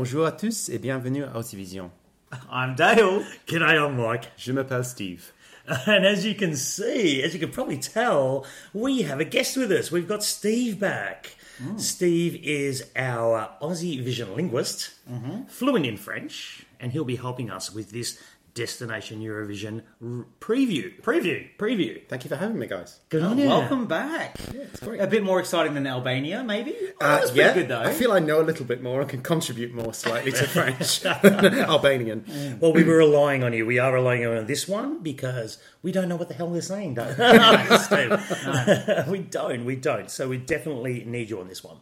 to Aussie Vision. Bonjour à tous et bienvenue à Vision. I'm Dale. G'day, I'm Mike. Je m'appelle Steve. And as you can see, as you can probably tell, we have a guest with us. We've got Steve back. Mm. Steve is our Aussie Vision linguist, mm-hmm. fluent in French, and he'll be helping us with this Destination Eurovision r- preview. Preview. Preview. Thank you for having me, guys. Good on Oh, you. Welcome back. it's great. A bit more exciting than Albania, maybe. Oh, Uh, that's pretty good though. I feel I know a little bit more and can contribute more slightly to French than Albanian. Well, we were relying on you. We are relying on this one because we don't know what the hell they're saying, don't we? Steve? we don't. We don't. So we definitely need you on this one.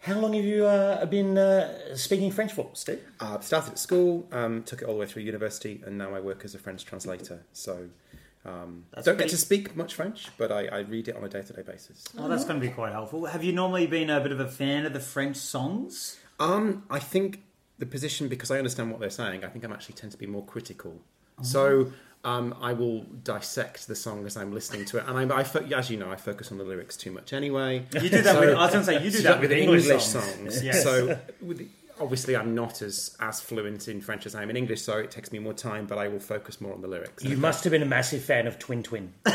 How long have you uh, been uh, speaking French for, Steve? I Uh, started at school, um, took it all the way through university, and now I work as a French translator. So um, don't get to speak much French, but I, I read it on a day to day basis. oh, that's going to be quite helpful. Have you normally been a bit of a fan of the French songs? Um, I think the position, because I understand what they're saying, I think I'm actually tend to be more critical. So um, I will dissect the song as I'm listening to it, and I, I fo- as you know, I focus on the lyrics too much anyway. You do that So- with. I was going to say you do that with English, songs. songs. Yes. So with obviously, I'm not as as fluent in French as I am in English, so it takes me more time. But I will focus more on the lyrics. You must have been a massive fan of Twin Twin.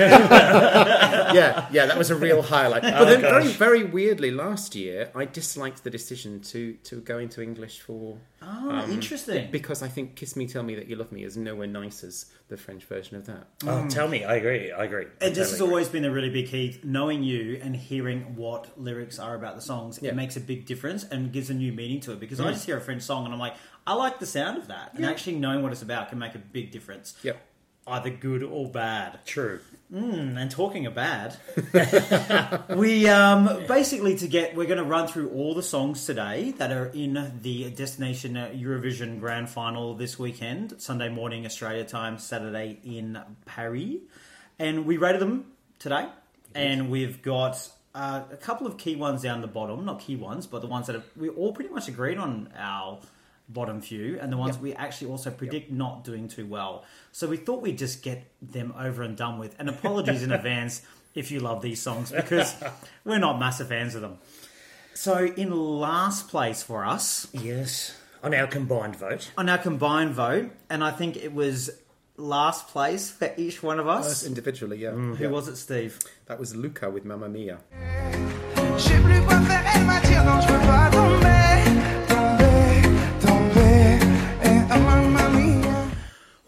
yeah, yeah, that was a real highlight. Oh, but then, very, gosh. very weirdly, last year I disliked the decision to to go into English for Oh, interesting. because I think "Kiss Me, Tell Me That You Love Me" is nowhere nice as the French version of that. Oh, mm. tell me. I agree. I agree. I And this has totally agree. always been a really big key. Knowing you and hearing what lyrics are about the songs, Yeah. it makes a big difference and gives a new meaning to it. Because I mm. just hear a French song and I'm like, I like the sound of that. And actually knowing what it's about can make a big difference. Yep. Either good or bad. True. Mm, and talking of bad, we um, basically to get we're going to run through all the songs today that are in the Destination Eurovision Grand Final this weekend, Sunday morning Australia time, Saturday in Paris, and we rated them today, and we've got. Uh, a couple of key ones down the bottom, not key ones, but the ones that have, we all pretty much agreed on our bottom few, and the ones we actually also predict not doing too well. So we thought we'd just get them over and done with. And apologies in advance if you love these songs because we're not massive fans of them. So in last place for us Yes. On our combined vote. on our combined vote, and I think it was last place for each one of Us us. individually, yeah. Mm. Who Yeah. was it, Steve? That was Luca with Mamma Mia.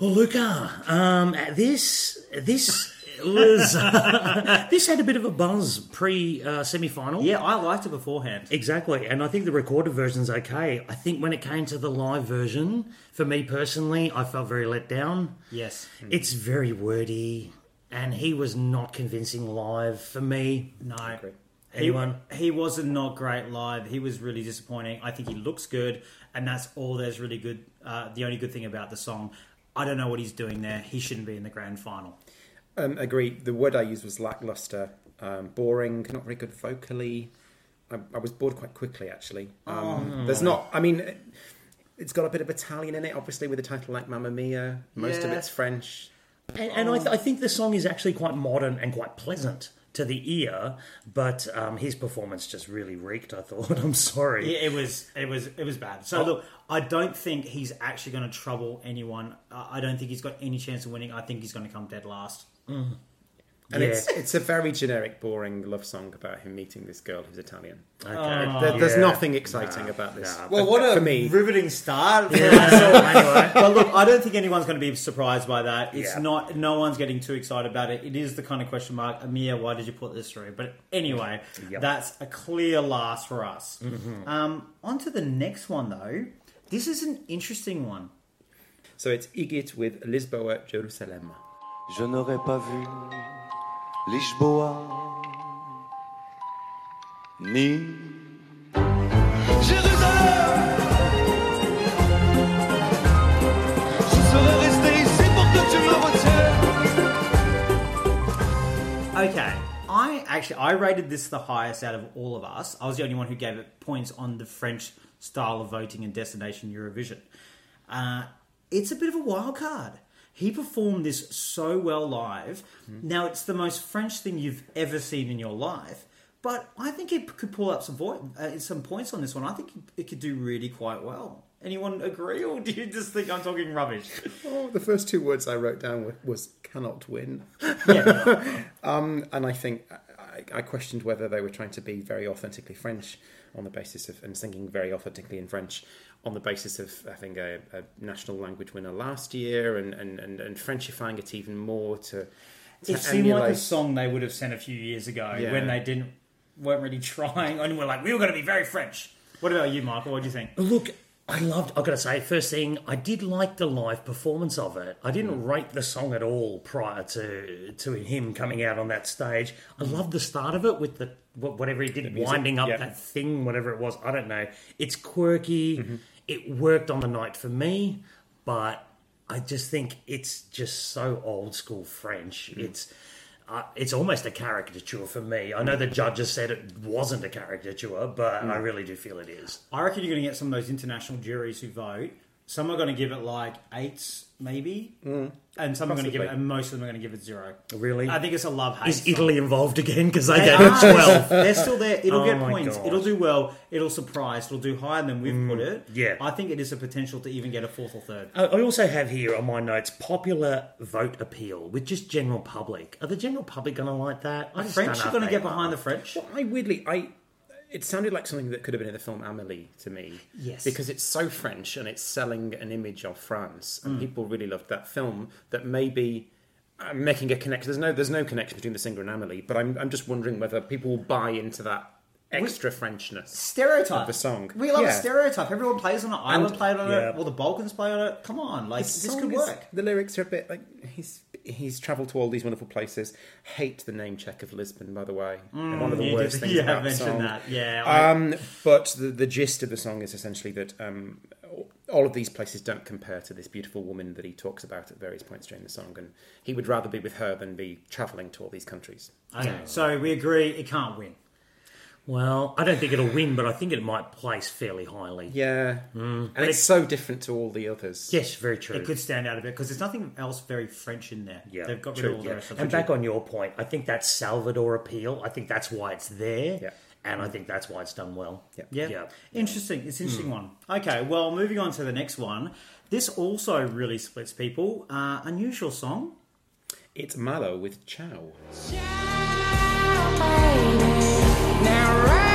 Well, Luca, um, this this was this had a bit of a buzz pre uh, semi final. Yeah, I liked it beforehand. Exactly, and I think the recorded version's okay. I think when it came to the live version, for me personally, I felt very let down. Yes. It's very wordy, and he was not convincing live for me. No. Agree. He, Anyone? he was not great live. He was really disappointing. I think he looks good, and that's all there's really good. Uh, the only good thing about the song. I don't know what he's doing there. He shouldn't be in the grand final. Um, agree. The word I used was lackluster, um, boring, not very good vocally. I, I was bored quite quickly, actually. Um, There's not. I mean, it, it's got a bit of Italian in it, obviously, with a title like Mamma Mia. Most of it's French. And, and I, th- I think the song is actually quite modern and quite pleasant to the ear, but um, his performance just really reeked. I thought. I'm sorry. Yeah, it was it was it was bad. So look, I don't think he's actually going to trouble anyone. I don't think he's got any chance of winning. I think he's going to come dead last. And Yeah. it's it's a very generic, boring love song about him meeting this girl who's Italian. Okay. There- there's Yeah. nothing exciting about this. nah. Well, what a for me. riveting start. anyway. but look, I don't think anyone's going to be surprised by that. It's Yeah. not. No one's getting too excited about it. It is the kind of question mark. Amir, why did you put this through? But anyway, Yep. that's a clear last for us. Um, on to the next one though. This is an interesting one. So it's Igit with Lisboa, Jerusalem. Je n'aurais pas vu Lisboa ni Jérusalem Okay, I actually I rated this the highest out of all of us. I was the only one who gave it points on the French style of voting and destination Eurovision. Uh, it's a bit of a wild card. He performed this so well live. Now it's the most French thing you've ever seen in your life, but I think it could pull up some vo- uh, some points on this one. I think it could do really quite well. Anyone agree, or do you just think I'm talking rubbish? Oh, the first two words I wrote down were, was "cannot win," yeah, um, and I think I, I questioned whether they were trying to be very authentically French on the basis of and singing very authentically in French on the basis of having a, a national language winner last year and and, and, and Frenchifying it even more to. to it seemed like a song they would have sent a few years ago Yeah. when they didn't weren't really trying, and were like, we were going to be very French. What about you, Michael? What do you think? Look, I loved. I've got to say, first thing, I did like the live performance of it. I didn't mm. rate the song at all prior to to him coming out on that stage. I mm. loved the start of it with the whatever he did, music, winding up yeah. that thing, whatever it was. I don't know. It's quirky. Mm-hmm. It worked on the night for me, but I just think it's just so old school French. Mm. It's. Uh, it's almost a caricature for me. I know the mm. judges said it wasn't a caricature, but I mm. really do feel it is. I reckon you're going to get some of those international juries who vote. Some are going to give it like eights, maybe, mm. and some are going to give it, and most of them are going to give it zero. Really? I think it's a love hate. Is Italy involved again? Because they They gave are. it 12. They're still there. It'll Oh get points. God. It'll do well. It'll surprise. It'll do higher than we've put mm, it. yeah. I think it is a potential to even get a fourth or third. I also have here on my notes popular vote appeal with just general public. Are the general public going to like that? I just French are going to get behind the French. Well, I weirdly, I it sounded like something that could have been in the film Amelie to me. Yes. because it's so French and it's selling an image of France, Mm. and people really loved that film. That maybe. I'm making a connection. There's no, there's no connection between the singer and Amelie, but I'm, I'm just wondering whether people will buy into that extra Frenchness. Stereotype Of the song. We love a stereotype. Everyone plays on it. Ireland played on yeah. it. All the Balkans play on it. Come on, like The this could is- work. The lyrics are a bit like he's he's travelled to all these wonderful places. Hate the name check of Lisbon, by the way. One of the Mm, worst did- things you about the mentioned song. that. Yeah, I- Um, but the, the gist of the song is essentially that um, all of these places don't compare to this beautiful woman that he talks about at various points during the song, and he would rather be with her than be travelling to all these countries. Okay, so we agree it can't win. Well, I don't think it'll win, but I think it might place fairly highly. Yeah, Mm. and it's so different to all the others. Yes, very true. It could stand out a bit because there's nothing else very French in there. Yeah, They've got rid true, of all the yeah. rest of And back on your point, I think that's Salvador appeal. I think that's why it's there. Yeah. And I think that's why it's done well. Yeah. Yeah. Yeah. Interesting. It's an interesting Hmm. one. Okay, well, moving on to the next one. This also really splits people. Uh, unusual song. It's Malo' with Ciao. Now rock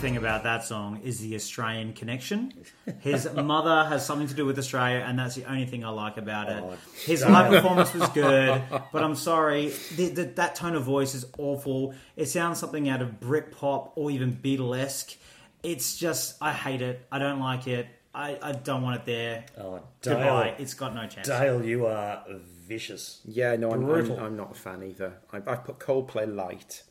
thing about that song is the Australian connection. His mother has something to do with Australia, and that's the only thing I like about it. Oh, His live performance was good, but I'm sorry, the, the, that tone of voice is awful. It sounds something out of Britpop or even Beatlesque. It's just, I hate it. I don't like it. I, I don't want it there. Oh, Goodbye. It's got no chance. Dale, you are vicious. Yeah, no, I'm, I'm, I'm not a fan either. I, I've put Coldplay light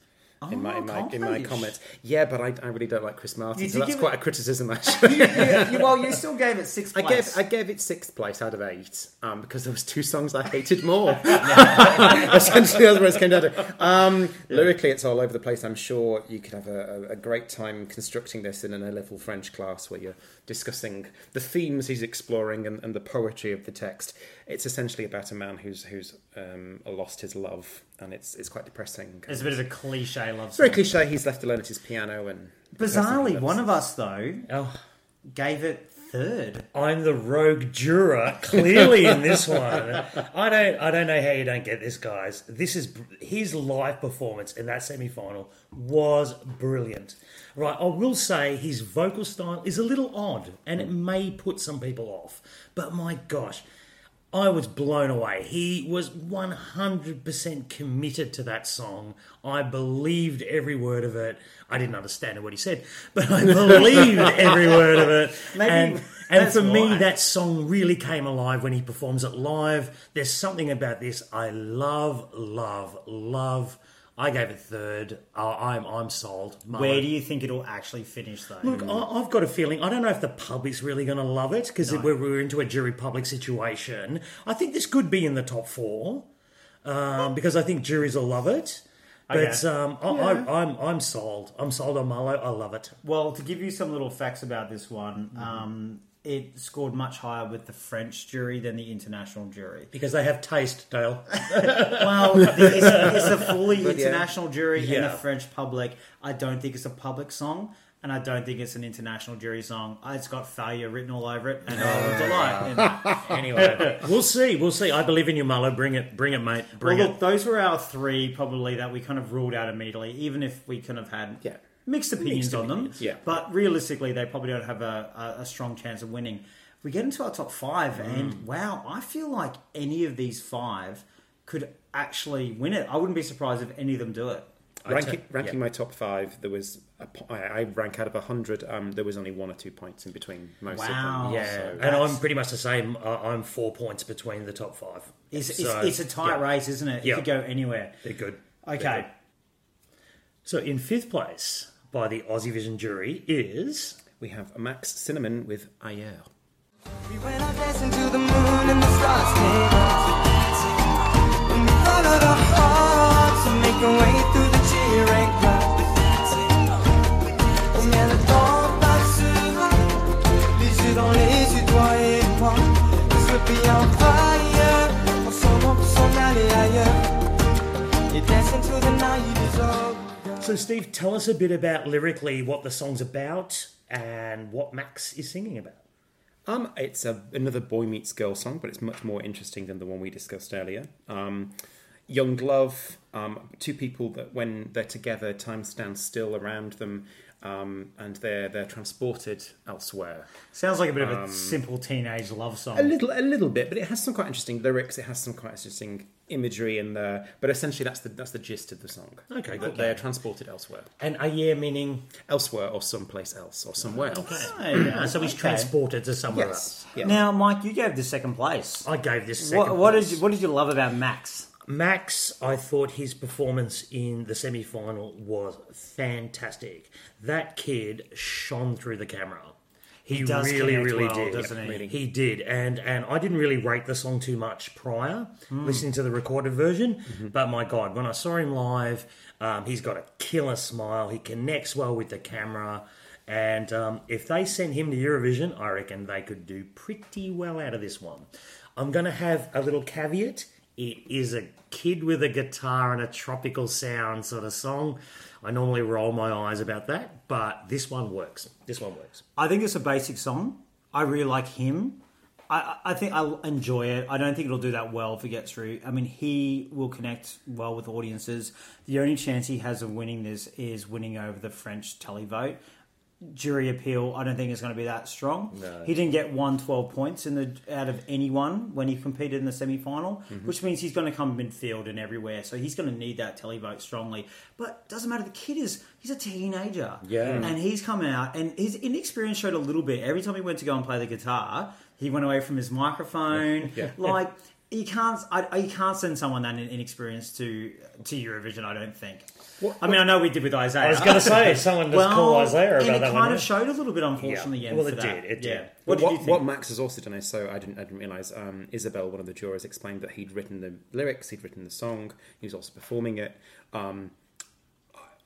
in my in my, in my comments. Yeah, but I, I really don't like Chris Martin, You so that's quite it- a criticism actually. Yeah, you- well, you still gave it sixth I gave I gave it sixth place out of eight um, because there was two songs I hated more. Essentially, that's where it came down to. Um, Lyrically, it's all over the place. I'm sure you could have a, a, a great time constructing this in an A-level French class where you're discussing the themes he's exploring and, and the poetry of the text. It's essentially about a man who's who's um, lost his love, and it's it's quite depressing. It's a bit of a cliche love It's very cliche. He's left alone at his piano, and Bizarrely, one of us, though, Oh, gave it third. I'm the rogue juror, clearly in this one. I don't, I don't know how you don't get this, guys. This is his live performance in that semi-final was brilliant. Right, I will say his vocal style is a little odd, and it may put some people off. But my gosh, I was blown away. He was 100% committed to that song. I believed every word of it. I didn't understand what he said, but I believed every word of it. Maybe and and for me, why. that song really came alive when he performs it live. There's something about this I love, love, love. I gave it third. Uh, I'm I'm sold. Where do you think it'll actually finish, though? Look, I, I've got a feeling. I don't know if the public's really going to love it because we're, we're into a jury public situation. I think this could be in the top four um, because I think juries will love it. But um, I, I, I'm I'm sold. I'm sold on Marlowe. I love it. Well, to give you some little facts about this one, Mm-hmm. um, it scored much higher with the French jury than the international jury. Because they have taste, Dale. Well, the- it's, a, it's a fully But yeah. international jury and Yeah. the French public. I don't think it's a public song, and I don't think it's an international jury song. It's got failure written all over it, and I will delight in anyway, we'll see. We'll see. I believe in you, Marlowe. Bring it. Bring it, mate. Well, Bring look, it. those were our three probably that we kind of ruled out immediately, even if we kind of had Yeah. Mixed opinions on them. yeah. But realistically, they probably don't have a, a, a strong chance of winning. We get into our top five, Mm. and wow, I feel like any of these five could actually win it. I wouldn't be surprised if any of them do it. ranking, ta- ranking yeah. my top five, there was a, po- I, I rank out of hundred. Um, there was only one or two points in between most Wow. of them. Yeah, so- and I'm pretty much the same. Uh, I'm four points between the top five. It's, So, it's, it's a tight yeah, race, isn't it? Yeah. It could go anywhere. They're good. They're Okay. good. So in fifth place by the Aussie Vision jury is we have Max Cinnamon with Ailleurs. We went out dancing to the moon and the stars came out. And we followed our hearts and make our way through the cheering crowd. On vient le temps passera, les yeux dans les yeux, toi et moi. Cause we'll be on fire, ensemble on s'en aller ailleurs. Et dancing till the night is over. So. Steve, tell us a bit about lyrically what the song's about and what Max is singing about. Um, it's a, another boy meets girl song, but it's much more interesting than the one we discussed earlier. Um, young love, um, two people that when they're together, time stands still around them, um, and they're they're transported elsewhere. Sounds like a bit of a simple teenage love song. A little, a little bit, but it has some quite interesting lyrics. It has some quite interesting imagery in there. But essentially, that's the that's the gist of the song. Okay, that cool. they're transported elsewhere, And a year meaning elsewhere, or someplace else, or somewhere else. Yeah, so he's okay. transported to somewhere Yes. else. Yeah. Now, Mike, you gave the second place. I gave this second. What, what place. did you, what did you love about Max? Max, I thought his performance in the semi final was fantastic. That kid shone through the camera. He, does really, really well, did. doesn't he? He did, and and I didn't really rate the song too much prior Hmm. listening to the recorded version. Mm-hmm. But my God, when I saw him live, um, he's got a killer smile. He connects well with the camera, and um, if they sent him to Eurovision, I reckon they could do pretty well out of this one. I'm going to have a little caveat. It is a kid with a guitar and a tropical sound sort of song. I normally roll my eyes about that, but this one works. This one works. I think it's a basic song. I really like him. I, I think I'll enjoy it. I don't think it'll do that well if it gets through. I mean, he will connect well with audiences. The only chance he has of winning this is winning over the French televote. Jury appeal, I don't think is going to be that strong. He didn't get 112 points in the out of anyone when he competed in the semi final, mm-hmm. which means he's going to come midfield and everywhere. So he's going to need that televote strongly. But doesn't matter. The kid is he's a teenager, Yeah. Mm. and he's come out and his inexperience showed a little bit. Every time he went to go and play the guitar, he went away from his microphone. Yeah. Like you can't, I, you can't send someone that inexperienced to to Eurovision. I don't think. I mean, I know we did with Isaiah. I was going to say, someone just well, call Isaiah about and it that kind one. of showed a little bit, unfortunately. Yeah. Yen, Well, for it that. did, it yeah. did. What What, did what, you think? what Max has also done is so I didn't I didn't realize um, Isabel, one of the jurors, explained that he'd written the lyrics, he'd written the song, he was also performing it. Um,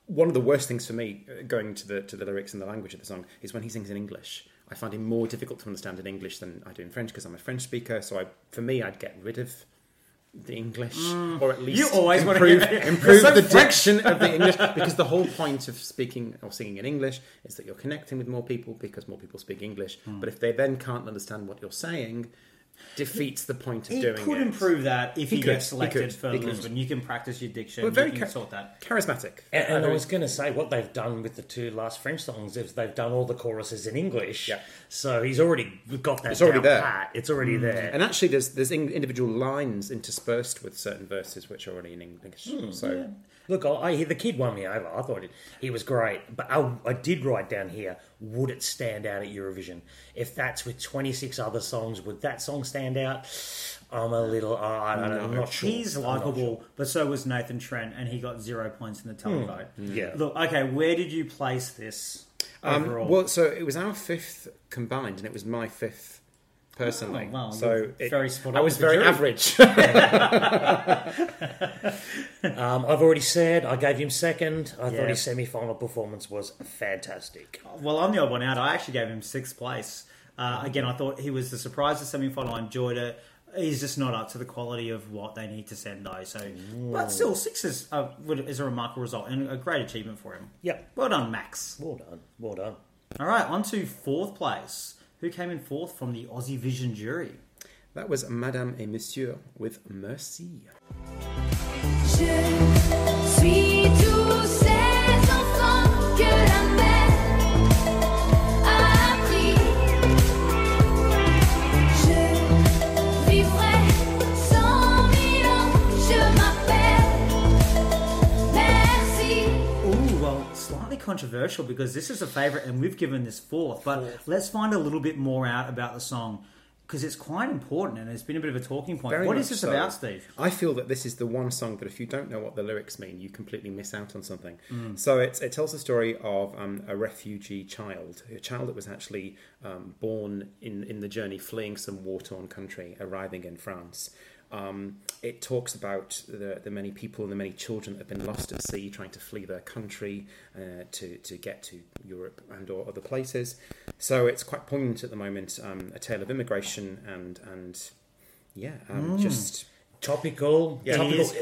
one of the worst things for me uh, going to the to the lyrics and the language of the song is when he sings in English. I find him more difficult to understand in English than I do in French because I'm a French speaker. So I, for me, I'd get rid of the English, or at least Mm. You always improve, improve so the diction of the English because the whole point of speaking or singing in English is that you're connecting with more people because more people speak English. Hmm. But if they then can't understand what you're saying, defeats the point of He doing could it. Could improve that if he, He could, gets selected could, for he could. Lisbon. You can practice your diction. But very you can cha- sort that. charismatic. And, and I was going to say what they've done with the two last French songs is they've done all the choruses in English. Yeah. So he's already got that. It's already there. Mm. pat. It's already there. and actually, there's there's individual lines interspersed with certain verses which are already in English. Hmm, so Look, I, I the kid won me over. I thought it, he was great, but I, I did write down here: Would it stand out at Eurovision? If that's with twenty six other songs, would that song stand out? I'm a little. I don't know. I'm not sure. He's I'm not likable, but so was Nathan Trent, and he got zero points in the televote. Yeah. Look, okay, where did you place this um, overall? well, so it was our fifth combined, and it was my fifth personally. Oh, wow, so it- very I was very jury. average. Um, I've already said I gave him second. I Yeah. thought his semi-final performance was fantastic. Well, I'm the odd one out. I actually gave him sixth place. Uh, again, I thought he was the surprise of semi final. I enjoyed it. He's just not up to the quality of what they need to send, though. So, but still, six is a, is a remarkable result and a great achievement for him. Yep. Well done, Max. Well done. Well done. All right, on to fourth place. Who came in fourth from the Aussie Vision jury? that was Madame et Monsieur with Mercy. Controversial because this is a favourite and we've given this fourth. But let's find a little bit more out about the song because it's quite important and it's been a bit of a talking point. Very what is this so. about, Steve? I feel that this is the one song that if you don't know what the lyrics mean, you completely miss out on something. Mm. So it's, it tells the story of um, a refugee child, a child that was actually um, born in, in the journey fleeing some war torn country, arriving in France. Um, it talks about the, the many people and the many children that have been lost at sea trying to flee their country uh, to, to get to Europe and or other places. So it's quite poignant at the moment, um, a tale of immigration and, and yeah, um, just Topical. Yeah. Topical. Is.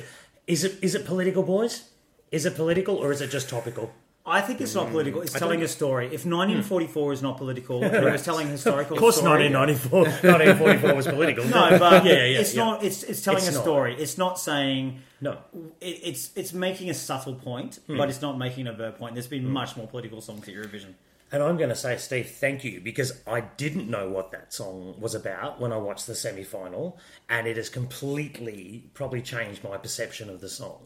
Is it is it political, boys? Is it political or is it just topical? I think it's not political. It's telling a story. If 1944 is not political, it was telling a historical Of course, story. 1994, 1944 was political. No, but yeah, yeah, it's yeah. not. It's it's telling It's a not. story. It's not saying No. It, it's it's making a subtle point, Hmm. but it's not making a overt point. There's been much more political songs at Eurovision. And I'm going to say, Steve, thank you because I didn't know what that song was about when I watched the semi final, and it has completely probably changed my perception of the song.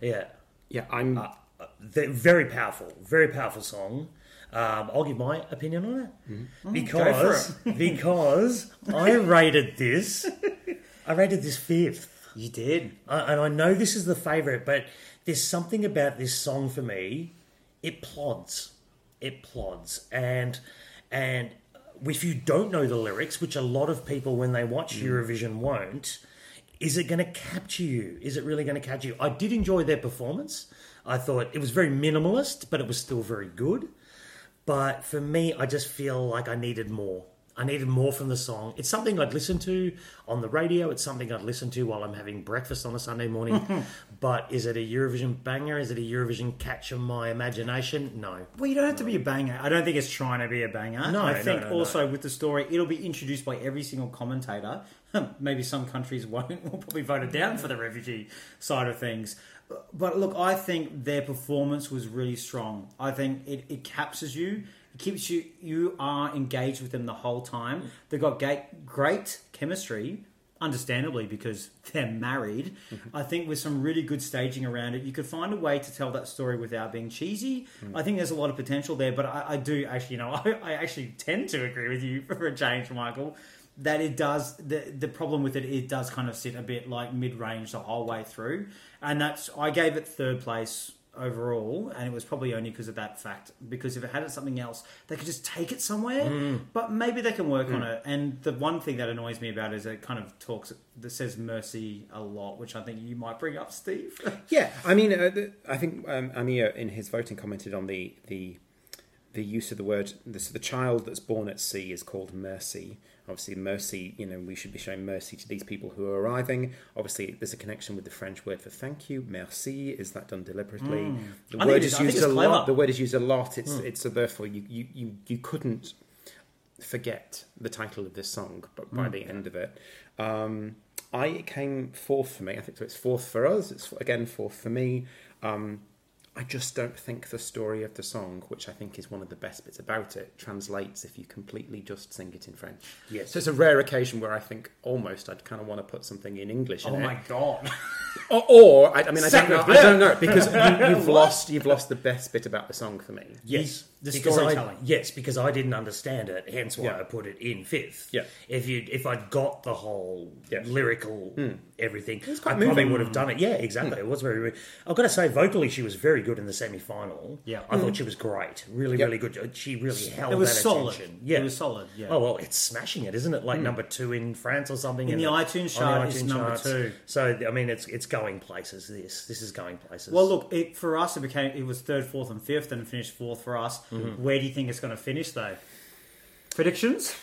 Yeah. yeah, I'm Uh, they're very powerful, very powerful song. Um, I'll give my opinion on it Mm-hmm. because because I rated this. I rated this fifth. You did. I- and I know this is the favorite, but there's something about this song for me. It plods, it plods, and and if you don't know the lyrics, which a lot of people when they watch Eurovision won't, is it going to capture you? Is it really going to catch you? I did enjoy their performance. I thought it was very minimalist, but it was still very good. But for me, I just feel like I needed more. I needed more from the song. It's something I'd listen to on the radio. It's something I'd listen to while I'm having breakfast on a Sunday morning. but is it a Eurovision banger? Is it a Eurovision catch of my imagination? No. Well, you don't have to be a banger. I don't think it's trying to be a banger. No, I no, think no, no. also with the story, it'll be introduced by every single commentator. Maybe some countries won't. We'll probably vote it down for the refugee side of things. But look, I think their performance was really strong. I think it, it captures you. It keeps you. You are engaged with them the whole time. They've got great, great chemistry. Understandably, because they're married, mm-hmm. I think with some really good staging around it, you could find a way to tell that story without being cheesy. Mm. I think there's a lot of potential there, but I, I do actually, you know, I, I actually tend to agree with you for a change, Michael. That it does the the problem with it, it does kind of sit a bit like mid range the whole way through, and that's I gave it third place overall, and it was probably only because of that fact. Because if it had something else, they could just take it somewhere. But maybe they can work on it. And the one thing that annoys me about it is it kind of talks that says mercy a lot, which I think you might bring up, Steve. Yeah, I mean, uh, the, I think um, Amir in his voting commented on the the the use of the word. This, the child that's born at sea is called mercy. Obviously, mercy. You know, we should be showing mercy to these people who are arriving. Obviously, there's a connection with the French word for thank you. Merci. Is that done deliberately? The I word is- used a clever. lot. The word is used a lot. It's it's so therefore you you you, you couldn't forget the title of this song, but by the end of it, um, I it came fourth for me. I think so. It's fourth for us. It's again fourth for me. Um, I just don't think the story of the song, which I think is one of the best bits about it, translates if you completely just sing it in French. Yes. So it's a rare occasion where I think almost I'd kind of want to put something in English. In oh it. my god! Or, or I, I mean, I don't know. I don't know because you, you've lost you've lost the best bit about the song for me. Yes, The storytelling. I, yes, because I didn't understand it, hence why Yeah. I put it in fifth. Yeah. If you if I'd got the whole Yeah. lyrical hmm. everything, I quite probably would have done it. Yeah, exactly. Hmm. It was very. I've got to say, vocally, she was very good in the semi final. Yeah. I thought she was great. Really, Yep. really good. She really held It was that solid. attention. Yeah, It was solid, yeah. Oh well, it's smashing it, isn't it? Like number two in France or something. In and the iTunes chart, it's number two. So I mean, it's it's going places. This this is going places. Well, look, it, for us, it became it was third, fourth, and fifth, and finished fourth for us. Mm-hmm. Where do you think it's going to finish, though? Predictions?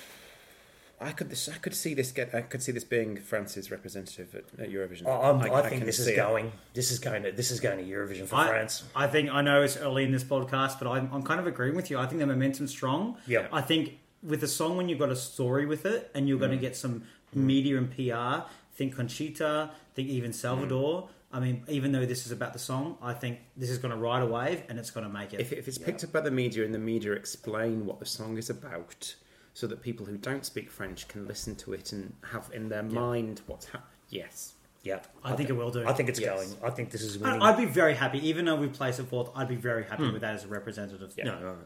I could this, I could see this get I could see this being France's representative at, at Eurovision. I, I'm, I, think can this is see it. going. This is going to. This is going to Eurovision for I, France. I think I know it's early in this podcast, but I'm, I'm kind of agreeing with you. I think the momentum's strong. Yeah. I think with a song when you've got a story with it, and you're going Mm. to get some media and PR. Think Conchita. Think even Salvador. I mean, even though this is about the song, I think this is going to ride a wave and it's going to make it. If, if it's picked up by the media and the media explain what the song is about, so that people who don't speak French can listen to it and have in their mind what's happening. Yes. Yeah, I think it will do. I think it's Yes. going. I think this is And winning. I'd be very happy, even though we place it fourth. I'd be very happy hmm. with that as a representative. no, no, no.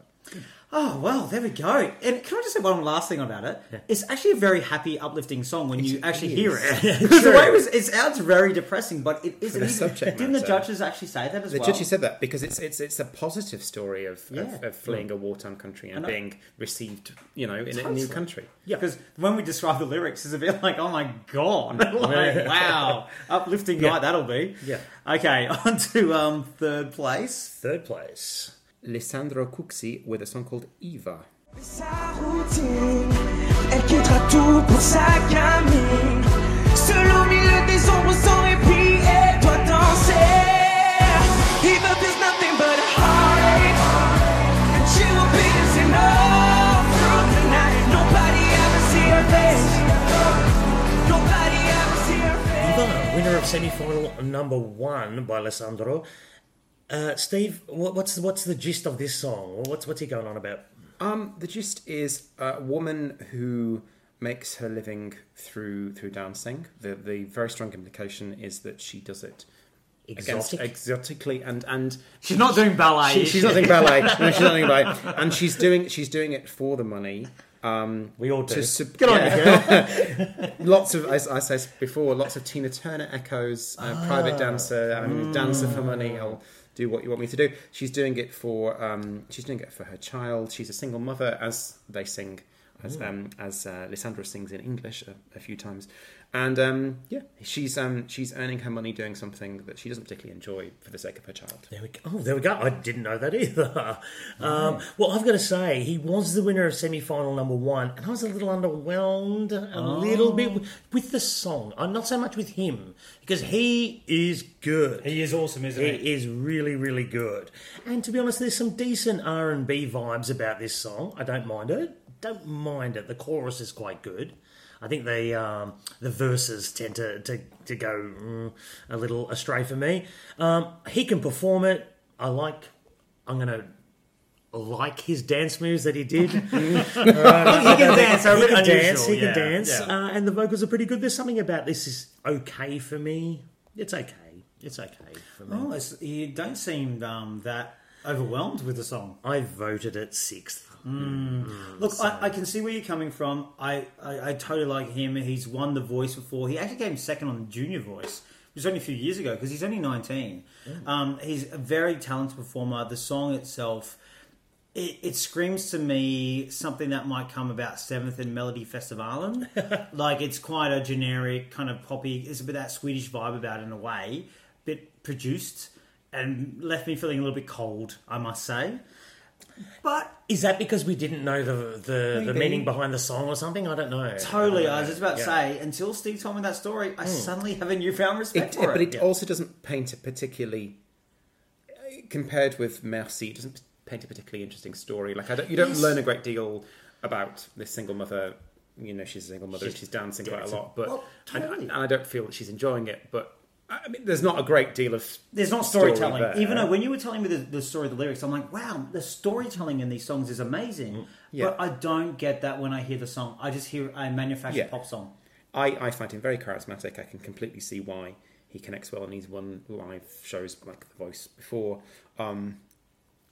Oh well, there we go. And can I just say one last thing about it? It's actually a very happy, uplifting song when you actually hear it. Because the way it, was, it sounds very depressing, but it the subject Didn't the judges actually say that as The well? judge said that because it's it's it's a positive story of, Yeah. of, of fleeing a wartime country and know. being received, you know, in a new country. Yeah, because when we describe the lyrics, it's a bit like, oh my god, like, wow, uplifting night that'll be. Yeah. Okay, on to um, third place. Third place. Lisandro Cuxi with a song called Eva. Sa routine, elle quittera tout pour sa gamine. Seul au milieu des ombres sans répit, elle doit danser. Eva feels nothing but a heartache, and she will be dancing all through the night. Nobody ever see her face. Nobody ever see her face. The winner of semi-final number one by Alessandro. Uh, Steve, what, what's what's the gist of this song? What's what's he going on about? Um, the gist is a woman who makes her living through through dancing. The the very strong implication is that she does it against Exotic. exotically and and She's not doing ballet. she, she's not doing ballet. No, she's not doing ballet, and she's doing she's doing it for the money. Um, We all do. to sub- Good on yeah. girl. lots of as I said before, lots of Tina Turner echoes. Uh, Private dancer, I'm a dancer for money. I'll do what you want me to do. She's doing it for um, she's doing it for her child. She's a single mother, as they sing, as um, as uh, Lisandro sings in English a, a few times. And um, yeah, she's um, she's earning her money doing something that she doesn't particularly enjoy for the sake of her child. There we go. Oh, there we go. I didn't know that either. Um, well, I've got to say, he was the winner of semi-final number one, and I was a little underwhelmed, a little bit with, with the song. I'm not so much with him because he is good. He is awesome, isn't He he? is really, really good. And to be honest, there's some decent R and B vibes about this song. I don't mind it. Don't mind it. The chorus is quite good. I think the um, the verses tend to to, to go mm, a little astray for me. Um, he can perform it. I like. I'm gonna like his dance moves that he did. he can dance. he a bit can dance. He yeah, can dance. yeah. Uh, and the vocals are pretty good. There's something about this is okay for me. It's okay. It's okay for me. Oh, it's, you don't seem um, that overwhelmed with the song. I voted it sixth. Mm. Mm. Look, I, I can see where you're coming from. I, I, I totally like him. He's won the voice before. He actually came second on the junior voice, which was only a few years ago because he's only 19. Mm. Um, he's a very talented performer. The song itself, it, it screams to me something that might come about seventh in Melodifestivalen. like it's quite a generic kind of poppy. There's a bit of that Swedish vibe about it in a way, bit produced and left me feeling a little bit cold. I must say. But Is that because we didn't know the the, the meaning behind the song or something? I don't know. Totally. I I was just know. about to Yeah. say, until Steve told me that story, I hmm. suddenly have a newfound respect for It, but it. it also doesn't paint a particularly uh, compared with Merci. It doesn't paint a particularly interesting story. Like I don't, you don't Yes. learn a great deal about this single mother. You know, she's a single mother. and she's dancing quite a lot, but Well, and- totally. and, I don't feel that she's enjoying it. But I mean, there's not a great deal of There's not story storytelling. there. Even though when you were telling me the, the story of the lyrics, I'm like, wow, the storytelling in these songs is amazing. Yeah. But I don't get that when I hear the song. I just hear a manufactured Yeah. pop song. I, I find him very charismatic. I can completely see why he connects well, and he's won live shows like The Voice before. Um,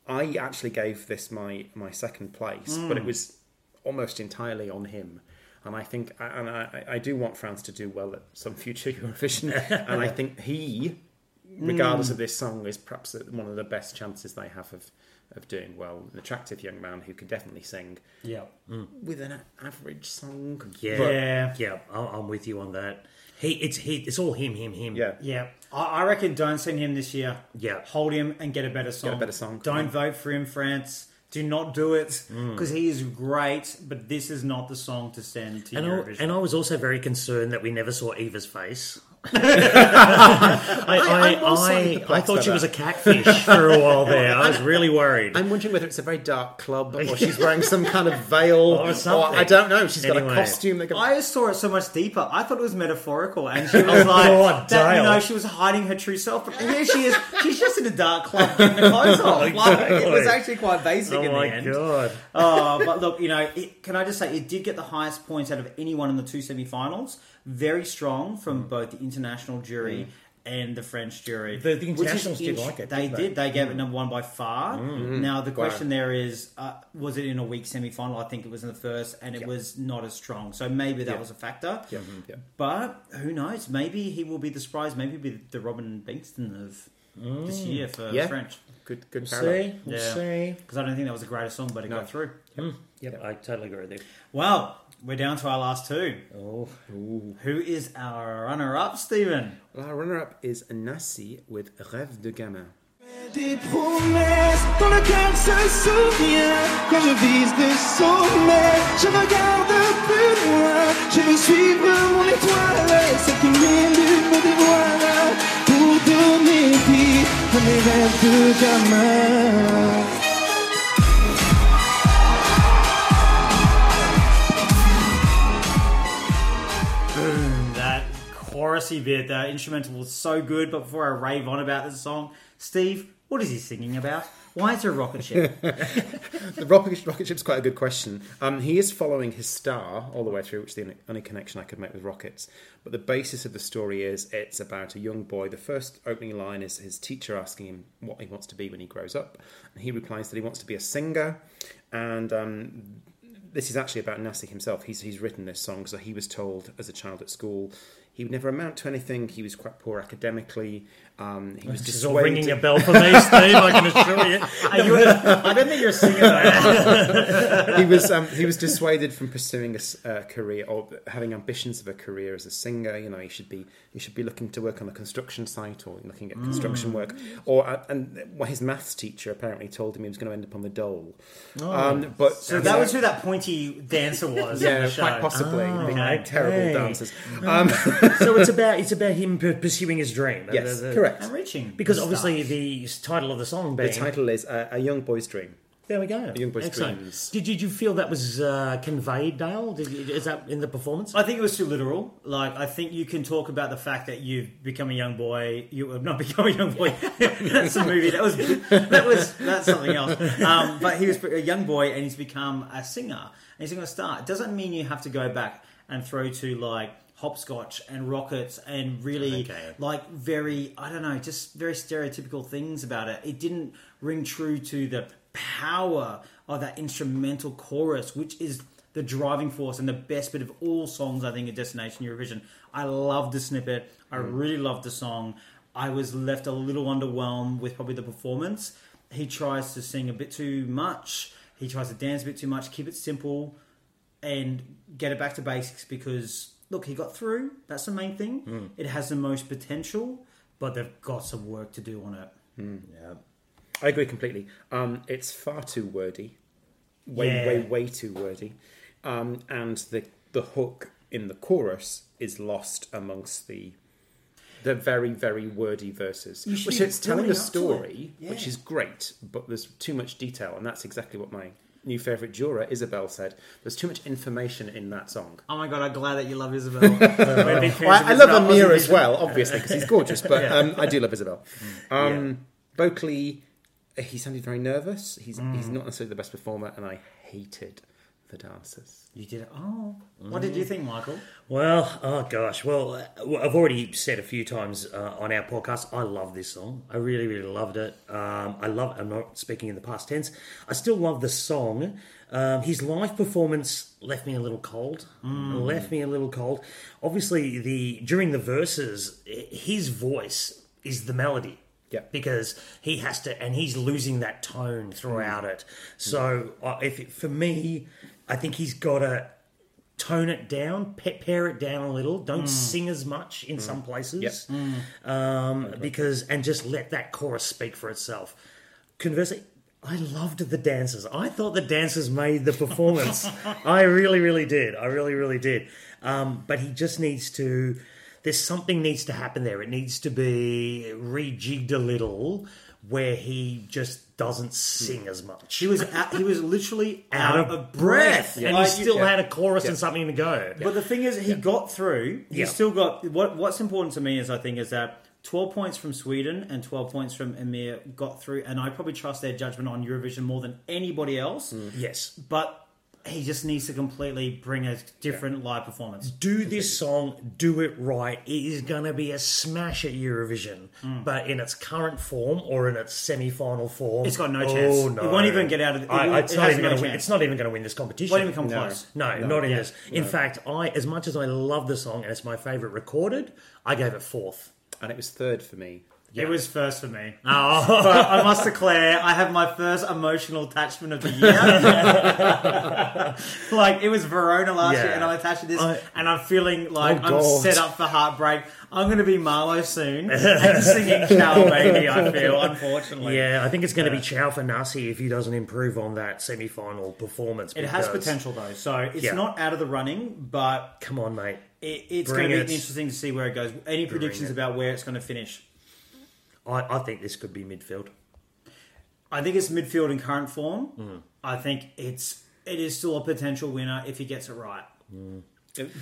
I actually gave this my my second place, but it was almost entirely on him. And I think, and I, I do want France to do well at some future Eurovision, and I think he, regardless of this song, is perhaps one of the best chances they have of of doing well. An attractive young man who could definitely sing Yeah. Mm. with an average song. Yeah, but- Yeah. yeah. I'm I'm with you on that. He, it's he, it's all him, him, him. yeah, Yeah, I, I reckon don't send him this year. Yeah. hold him and get a better song. A better song. Don't vote for him, France. Do not do it because he is great, but this is not the song to send to And I, and I was also very concerned that we never saw Eva's face. I, I, I'm I, I thought she was a catfish for a while there. I was really worried. I'm wondering whether it's a very dark club or she's wearing some kind of veil Or something. I don't know. She's got a costume. That I saw it so much deeper. I thought it was metaphorical, and she was like, Oh, God, that, you know, she was hiding her true self. But here she is. She's just in a dark club getting the clothes off. Like, it was actually quite basic oh in the end. god! Oh, but look, you know, it, can I just say it did get the highest points out of anyone in the two semi-finals. Very strong from Mm. both the international jury and the French jury. The- the internationals did int- like it, They didn't they? did. They Mm. gave it number one by far. Now the question there is, uh, was it in a weak semi-final? I think it was in the first, and it was not as strong. So maybe that Yeah. was a factor. yeah, yeah. But who knows? Maybe he will be the surprise. Maybe be the Robin Bengtsson of this year for Yeah. French. Good, good. We'll see. We'll Yeah. see. Because I don't think that was the greatest song, but it No. got through. Yep, I totally agree with you. Well, we're down to our last two. Oh, Who is our runner-up, Stephen? Well, our runner-up is Nassi with Rêve de gamin. Des promesses dans le cœur se souvient Quand je vise des sommets Je regarde plus loin Je veux suivre mon étoile Celle qui m'illume me dévoile Pour donner vie à mes rêves de gamin chorusy bit, the instrumental was so good. But before I rave on about this song, Steve, what is he singing about? Why is there a rocket ship? The rocket, rocket ship's quite a good question. Um, he is following his star all the way through, which is the only- only connection I could make with rockets. But the basis of the story is it's about a young boy. The first opening line is his teacher asking him what he wants to be when he grows up, and he replies that he wants to be a singer. And um, this is actually about Nassi himself. He's he's written this song, so he was told as a child at school he would never amount to anything. He was quite poor academically. Um, he was this is all ringing a bell for me, Steve. I can assure you. Are you a- I don't think you're a singer. He was um, he was dissuaded from pursuing a uh, career or having ambitions of a career as a singer. You know, he should be he should be looking to work on a construction site or looking at construction work. Or uh, and well, his maths teacher apparently told him he was going to end up on the dole. um, but So that was who that pointy dancer was. on yeah, the show. quite possibly. Oh, okay. terrible dancers. So it's about it's about him pu- pursuing his dream. yes, The- the- correct. And reaching. Because the obviously stars. the title of the song The title is uh, A Young Boy's Dream. there we go. Young Boy's Excellent. Dreams. Did you, did you feel that was uh, conveyed, Dale? Did you, is that in the performance? I think it was too literal. Like, I think you can talk about the fact that you've become a young boy. You have not become a young boy. that's a movie. That was that was that's something else. Um, but he was a young boy, and he's become a singer. And he's going to start. It doesn't mean you have to go back and throw to like hopscotch and rockets and really Okay. like very I don't know, just very stereotypical things about it. It didn't ring true to the power of that instrumental chorus, which is the driving force and the best bit of all songs I think at Destination Eurovision. I love the snippet. I mm. really love the song. I was left a little underwhelmed with probably the performance. He tries to sing a bit too much. He tries to dance a bit too much. Keep it simple and get it back to basics because look, he got through. That's the main thing. It has the most potential, but they've got some work to do on it. yeah. I agree completely. Um, it's far too wordy, way, Yeah. way, way too wordy, um, and the the hook in the chorus is lost amongst the the very, very wordy verses, which be it's telling building a story, it. which is great, but there's too much detail, and that's exactly what my new favourite juror Isabel said. There's too much information in that song. Oh my god, I'm glad that you love Isabel. We're big fans Well, I, I love Amir as well, obviously, because he's gorgeous. But um, I do love Isabel. Um, Vocally, he sounded very nervous. He's he's not necessarily the best performer, and I hated for dancers. You did it. Oh, what did you think, Michael? Well, oh gosh. Well, uh, I've already said a few times uh, on our podcast, I love this song. I really, really loved it. Um, I love. I'm not speaking in the past tense. I still love the song. Um, his live performance left me a little cold. Left me a little cold. Obviously, the during the verses, his voice is the melody. Yeah. because he has to, and he's losing that tone throughout it. So, uh, if it, for me, I think he's got to tone it down, pe- pare it down a little. Don't sing as much in some places, um, because and just let that chorus speak for itself. Conversely, I loved the dancers. I thought the dancers made the performance. I really, really did. I really, really did. Um, but he just needs to. There's something needs to happen there. It needs to be rejigged a little, where he just doesn't sing hmm. as much He was out, he was literally out of breath, and he Like, still yeah. had a chorus Yeah. and something to go. But the thing is, he got through. He Yeah. still got what. What's important to me is, I think, is that twelve points from Sweden and twelve points from Emir got through, and I probably trust their judgment on Eurovision more than anybody else. Mm. Yes. But he just needs to completely bring a different live performance. Do this song, do it right. It is going to be a smash at Eurovision, mm. but in its current form or in its semi-final form, It's got no oh, chance. No. It won't even get out of the- it I- will- it's it not has even no going to win. chance. It's not even going to win this competition. It won't even come No. close. No, No. not in Yeah. this. In fact, I as much as I love the song and it's my favorite recorded, I gave it fourth. And it was third for me. It was first for me. Oh, but I must declare, I have my first emotional attachment of the year. like it was Verona last Yeah. year, and I'm attached to this, I- and I'm feeling oh, like Oh, I'm set up for heartbreak. I'm going to be Malo' soon and singing "Ciao Baby." I feel, unfortunately, yeah. I think it's going to be Ciao for Nassi if he doesn't improve on that semi-final performance. It has potential though, so it's Yeah. not out of the running, but Come on, mate. it, it's Bring going to be it. interesting to see where it goes. Any predictions about where it's going to finish? I, I think this could be midfield. I think it's midfield in current form. Mm. I think it's it is still a potential winner if he gets it right.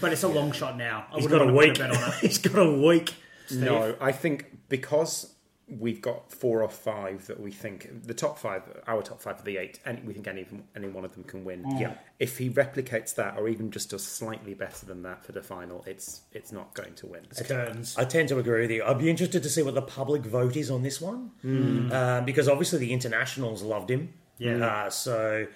But it's a long shot now. I Mm. He's wouldn't got a wanna week. on it. He's got a week. No, I think because we've got four or five that we think the top five, our top five of the eight, and we think any any one of them can win. Yeah. If he replicates that, or even just does slightly better than that for the final, it's it's not going to win. Curtains. I tend to agree with you. I'd be interested to see what the public vote is on this one, um, because obviously the internationals loved him. Yeah. Uh, so,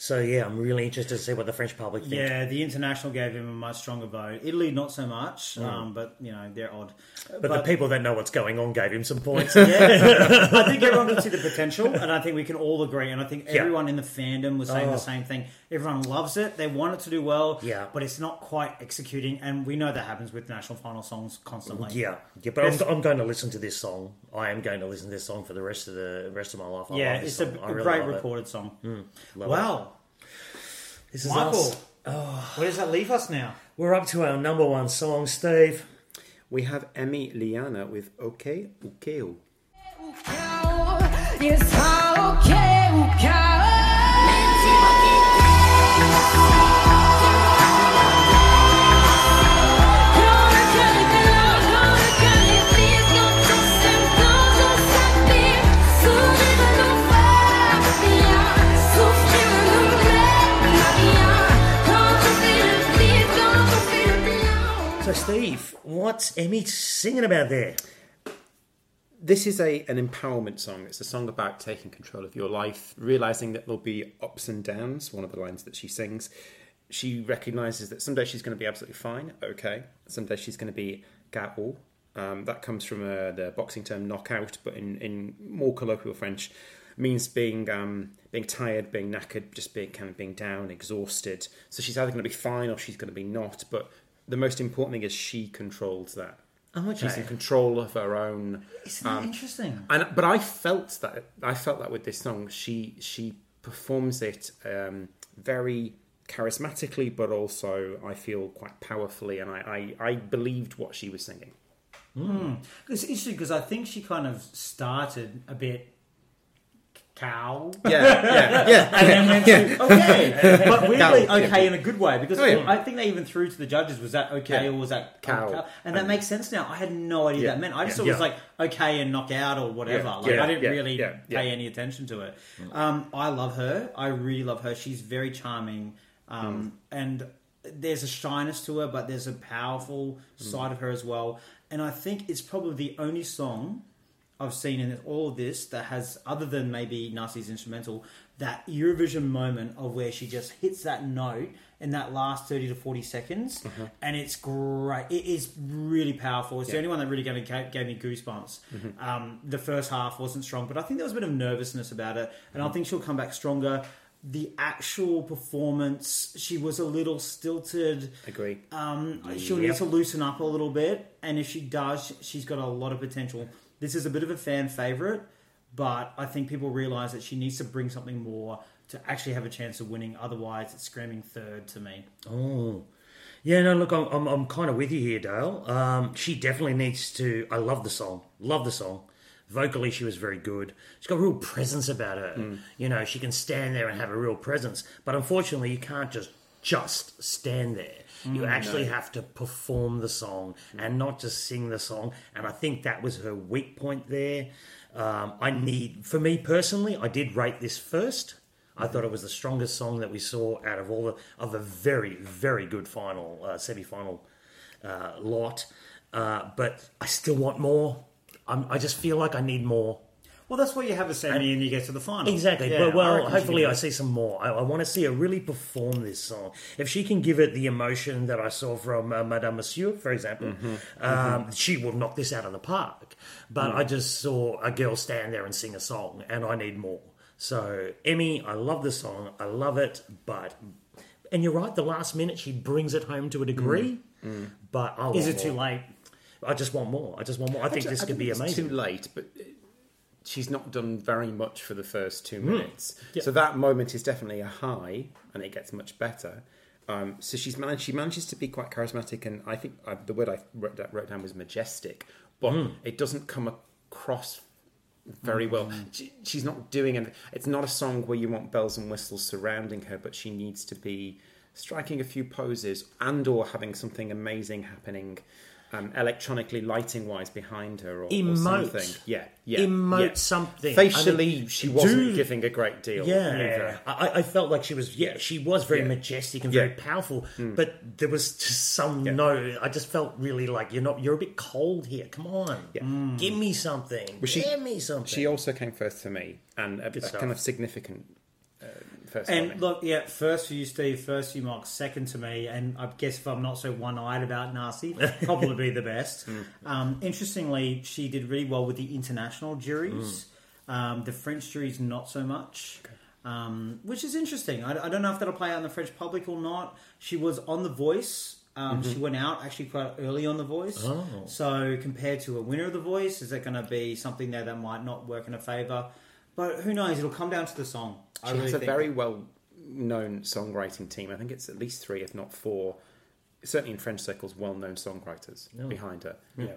so yeah, I'm really interested to see what the French public think. Yeah, the international gave him a much stronger vote. Italy, not so much, um, but you know they're odd. Mm. But, the people that know what's going on gave him some points. Yeah, I think everyone can see the potential, and I think we can all agree. And I think Yeah. everyone in the fandom was saying Oh. the same thing. Everyone loves it; they want it to do well. Yeah. but it's not quite executing, and we know that happens with national final songs constantly. yeah, yeah. But I'm, I'm going to listen to this song. I am going to listen to this song for the rest of the rest of my life. I yeah, it's a, a really great love it. recorded song. Love Wow, it. This is Michael, us. Oh. where does that leave us now? We're up to our number one song, Steve. We have Emmy Liyana with OK ou KO. Yes, okay, So, what's Emmy singing about there? This is a an empowerment song. It's a song about taking control of your life, realizing that there'll be ups and downs. One of the lines that she sings, she recognizes that someday she's going to be absolutely fine, okay. Someday she's going to be KO. Um, that comes from uh, the boxing term knockout, but in, in more colloquial French, means being um, being tired, being knackered, just being kind of being down, exhausted. So she's either going to be fine or she's going to be not. But the most important thing is she controls that. Oh, okay. She's in control of her own. Isn't that interesting? And but I felt that I felt that with this song, she she performs it um, very charismatically, but also I feel quite powerfully, and I, I, I believed what she was singing. It's interesting because I think she kind of started a bit cow. Yeah, yeah, yeah. and then went to okay, but weirdly Cow, yeah. okay in a good way because Oh, yeah. I think they even threw to the judges was that okay Yeah. or was that Cow. and that makes sense now. I had no idea Yeah. that meant. I just Yeah. thought it was like okay and knock out or whatever. Yeah. Like Yeah. I didn't Yeah. really Yeah. pay Yeah. any attention to it. Um, I love her. I really love her. She's very charming um, and there's a shyness to her, but there's a powerful side of her as well. And I think it's probably the only song I've seen in all of this that has, other than maybe Nassi's instrumental, that Eurovision moment of where she just hits that note in that last 30 to 40 seconds. And it's great. It is really powerful. It's the only one that really gave me, gave me goosebumps. Um, the first half wasn't strong, but I think there was a bit of nervousness about it. And I think she'll come back stronger. The actual performance, she was a little stilted. Agree. Um, she'll need to loosen up a little bit, and if she does, she's got a lot of potential. This is a bit of a fan favorite, but I think people realize that she needs to bring something more to actually have a chance of winning. Otherwise, it's screaming third to me. Oh, yeah. No, look, I'm I'm, I'm kind of with you here, Dale. Um, she definitely needs to. I love the song. Love the song. Vocally, she was very good. She's got a real presence about her. You know, she can stand there and have a real presence. But unfortunately, you can't just just stand there. You actually have to perform the song and not just sing the song. And I think that was her weak point there. Um, I need, for me personally, I did rate this first. I thought it was the strongest song that we saw out of all the of a very very good final uh, semi final uh, lot. Uh, but I still want more. I'm, I just feel like I need more. Well, that's why you have a semi and you get to the final. Exactly. Yeah, but well, she hopefully I see some more. I, I want to see her really perform this song. If she can give it the emotion that I saw from uh, Madame Monsieur, for example, Mm-hmm. um, she will knock this out of the park. But I just saw a girl stand there and sing a song, and I need more. So Emmy, I love the song. I love it, but and you're right. The last minute she brings it home to a degree, but I. Is it too late? I just want more. I just want more. I think I this don't could be it's amazing. Too late, but uh, she's not done very much for the first two Hmm. minutes. So that moment is definitely a high, and it gets much better. Um, so she's managed. She manages to be quite charismatic, and I think uh, the word I wrote, wrote down was majestic, but Hmm. it doesn't come across very well. Hmm. She, she's not doing anything. It's not a song where you want bells and whistles surrounding her, but she needs to be striking a few poses and or having something amazing happening. Um, electronically lighting wise behind her or, or Emote. something yeah yeah Emote yeah. something. facially I mean, she wasn't giving a great deal Yeah. I, I felt like she was. Yeah, she was very Yeah. majestic and Yeah. very powerful. But there was just some no. I just felt really like you're not. You're a bit cold here. Come on, Yeah. give me something. Well, she- give me something. she also came first for me and a, a kind of significant uh, first And look, yeah, first for you, Steve. First for you, Mark. Second to me, and I guess if I'm not so one-eyed about Nassi, probably be the best. Um, interestingly, she did really well with the international juries. Um, the French juries, not so much. Um, which is interesting. I, I don't know if that'll play out in the French public or not. She was on The Voice. Um, She went out actually quite early on The Voice. Oh. So compared to a winner of The Voice, is that going to be something there that might not work in her favour? But who knows? It'll come down to the song. I she really has a think. very well known songwriting team i think it's at least three if not four certainly in french circles well known songwriters behind her Yeah.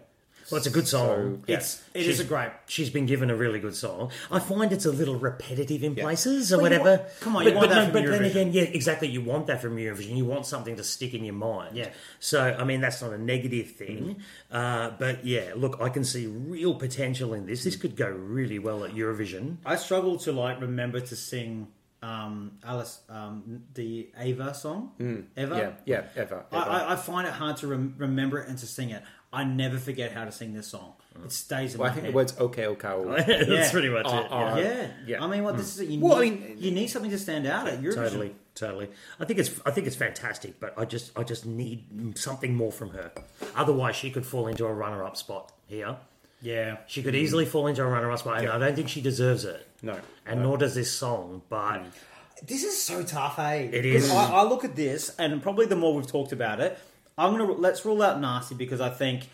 Well, it's a good song. So, yeah. It's it is a great. She's been given a really good song. I find it's a little repetitive in Yeah. places or Well, whatever. want- come on, but, you want but, that no, from but then again, yeah, exactly. You want that from Eurovision. You want something to stick in your mind. Yeah. So I mean, that's not a negative thing. Mm-hmm. Uh, but yeah, look, I can see real potential in this. This could go really well at Eurovision. I struggle to like remember to sing um, Alice um, the Eva song. Ever. yeah yeah ever, I, ever. I, I find it hard to rem- remember it and to sing it. I never forget how to sing this song. Mm. It stays in well, my i think head. the words okay okay that's Yeah. pretty much Are- it. yeah. yeah. yeah. I mean, what this mm. is. You Well, I need, mean- you need something to stand out at Eurovision. Totally, totally. I think it's I think it's fantastic, but I just I just need something more from her. Otherwise, she could fall into a runner-up spot here. Yeah. She could easily fall into a runner-up spot, and I don't think she deserves it. No. and nor does this song. But mm. This is so tough, eh? It is. I, I look at this, and probably the more we've talked about it, I'm gonna let's rule out Nassi because I think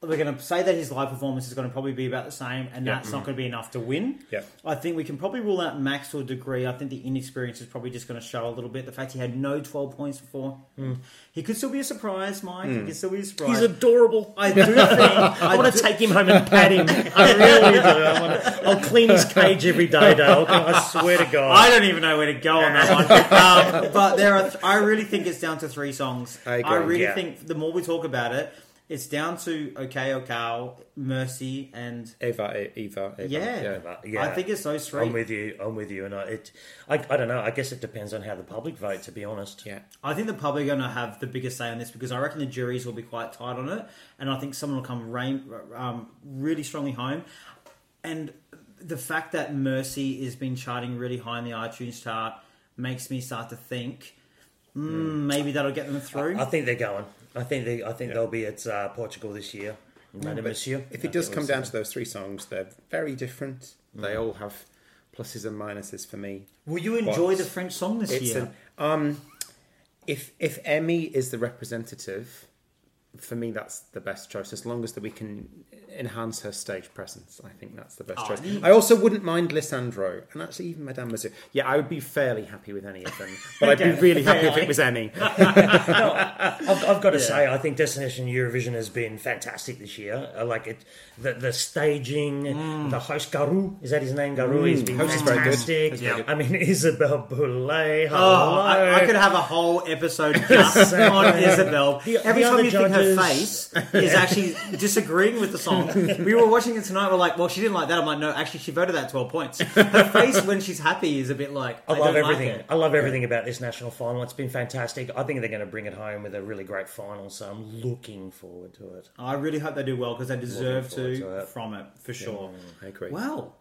we're going to say that his live performance is going to probably be about the same, and that's not mm. going to be enough to win. Yeah. I think we can probably rule out Max to a degree. I think the inexperience is probably just going to show a little bit. The fact he had no 12 points before, mm. he could still be a surprise, Mike. He mm. could still be a surprise. he's adorable. I do think I want to take him home and pat him. I really do. I want to, I'll clean his cage every day, Dale. I swear to God. I don't even know where to go on that one. um, but there are. I really think it's down to three songs. I agree, really yeah. think the more we talk about it, It's down to OK ou KO, Mercy, and Eva, Eva, Eva. yeah. Yeah, I think it's those three. I'm with you. I'm with you, and I, it, I, I don't know. I guess it depends on how the public vote. To be honest, yeah. I think the public are going to have the biggest say on this because I reckon the juries will be quite tight on it, and I think someone will come rain, um, really strongly home. And the fact that Mercy has been charting really high in the iTunes chart makes me start to think mm, maybe that'll get them through. I think they're going. I think they. I think they'll be at uh, Portugal this year. Madame Monsieur. If it does come down to those three songs, they're very different. They all have pluses and minuses for me. Will you enjoy But the French song this It's year? an, um, if if Emmy is the representative, for me that's the best choice. As long as that we can enhance her stage presence, I think that's the best Oh, choice. you- I also wouldn't mind Lisandro, and actually even Madame Monsieur. Yeah, I would be fairly happy with any of them, but I'd be really happy if it was Emmy. I've, I've got to say, I think Destination Eurovision has been fantastic this year. I like it. The, the staging, mm. the host Garou, is that his name? Garou has mm. been Host is very good. fantastic. Is very good. I mean, Isabelle Boulay. Oh. I, I could have a whole episode just on Isabelle. The- Every the time you think her judges- face is actually disagreeing with the song. We were watching it tonight. We're like, well, she didn't like that. I'm like, no, actually, she voted that 12 points. Her face when she's happy is a bit like, I, I love don't like everything. I love everything about this national final. It's been fantastic. I think they're going to bring it home with a really great final. So I'm looking forward to it. I really hope they do well because they deserve to, to it. from it for sure. I agree. Well,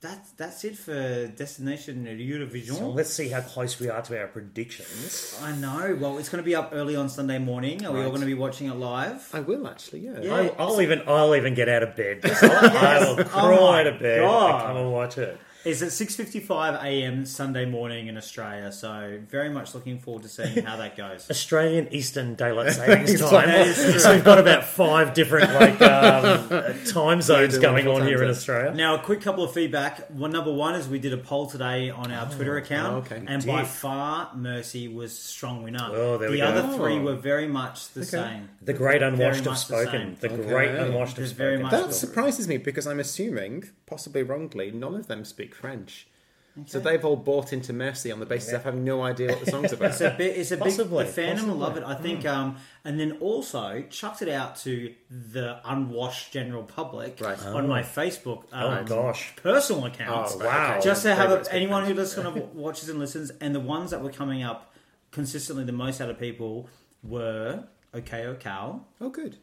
that's that's it for Destination Eurovision. So let's see how close we are to our predictions. I know. Well, it's going to be up early on Sunday morning. Are we all going to be watching it live? I will actually. Yeah. Yeah. I, I'll even I'll even get out of bed. I will Oh crawl my out of bed God. and come and watch it. It's at 6.55 a.m. Sunday morning in Australia, so very much looking forward to seeing how that goes. Australian Eastern Daylight Savings Time. That is true. so we've got about five different like um, time zones Yeah, going on here time in. Australia. Now, a quick couple of feedback. One number one is we did a poll today on our Twitter account, oh, okay. and by far Mercy was strong winner. Oh, there the we go. other three were very much the same. The great unwashed have much the spoken. The Okay. great unwashed have There's very spoken. much- That That's surprises me because I'm assuming, possibly wrongly, none of them speak French. So they've all bought into Mercy on the basis of having no idea what the song's about. It's a bit. It's a Possibly, big. The fandom will love it. I think. Hmm. Um, and then also chucked it out to the unwashed general public Right. on my Facebook. Oh Um, gosh. personal accounts. Oh, wow. Okay. Just to have a, anyone who just kind of watches and listens, and the ones that were coming up consistently the most out of people were OK ou KO, oh, good.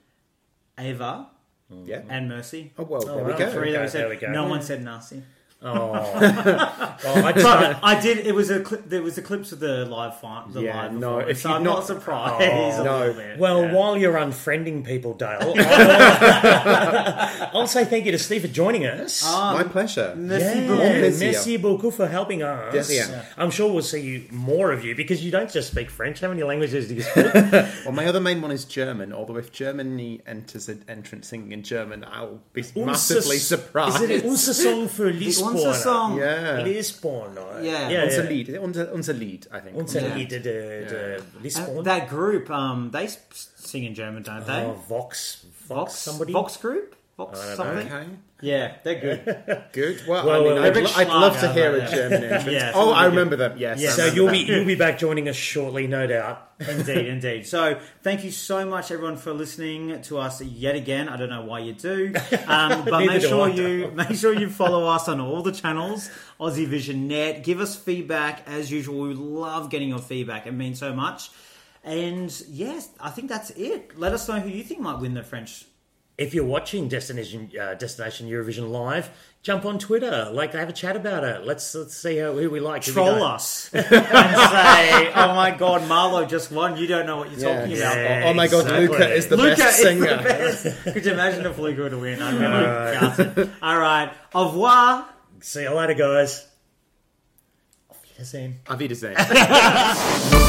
Eva, Yeah. and Mercy. Oh well, there well, we go. Three that we there we said. go. No one said Nassi. Oh, oh I just, But I did. It was a clip. There was the clips of the live fight. The Yeah, live no, performance, if so you've I'm not not- surprised. Oh, a no. little bit. well, Yeah. while you're unfriending people, Dale, I'll, I'll say thank you to Steve for joining us. Ah, my pleasure. Merci Yeah, beaucoup. plaisir. merci beaucoup for helping us. Yes, yeah. I'm sure we'll see you more of you because you don't just speak French. How many languages do you speak? Well, my other main one is German. Although if Germany enters an entrant singing in German, I'll be massively surprised. Is it unser Song für Lisbon? Unser Song. Yeah. Lisbon. Yeah. yeah, Unser yeah. Lied. Is it Unser, unser Lied, I think. Unser Yeah. Lied, de, de Lisbon. Uh, that group, um, they sing in German, don't they? oh, Vox. Vox. Vox, Somebody. Vox group, Vox something. Okay, Yeah, they're good. good. Well, Well, I mean, well, I'd, Rick lo- I'd love to Schlager, hear a yeah. German entrant. Yes, oh, I be remember them. Yes. Yes. So I you'll be you'll be back joining us shortly, no doubt. indeed, indeed. So, thank you so much, everyone, for listening to us yet again. I don't know why you do, um, but Neither make do sure I. you make sure you follow us on all the channels. Aussie Vision Net. Give us feedback as usual. We love getting your feedback. It means so much. And yes, I think that's it. Let us know who you think might win the French. If you're watching Destination uh, Destination Eurovision live, jump on Twitter, like have a chat about it. Let's let's see how, who we like. Who we Troll us and say, "Oh my God, Malo' just won. You don't know what you're Yeah. talking Yeah. about." Oh, oh my God, exactly. Luca is the Luca best is singer. the best. Could you imagine if Luca were to win? I'd be gutted. All right. Au revoir. See you later, guys. Auf Wiedersehen. Auf Wiedersehen.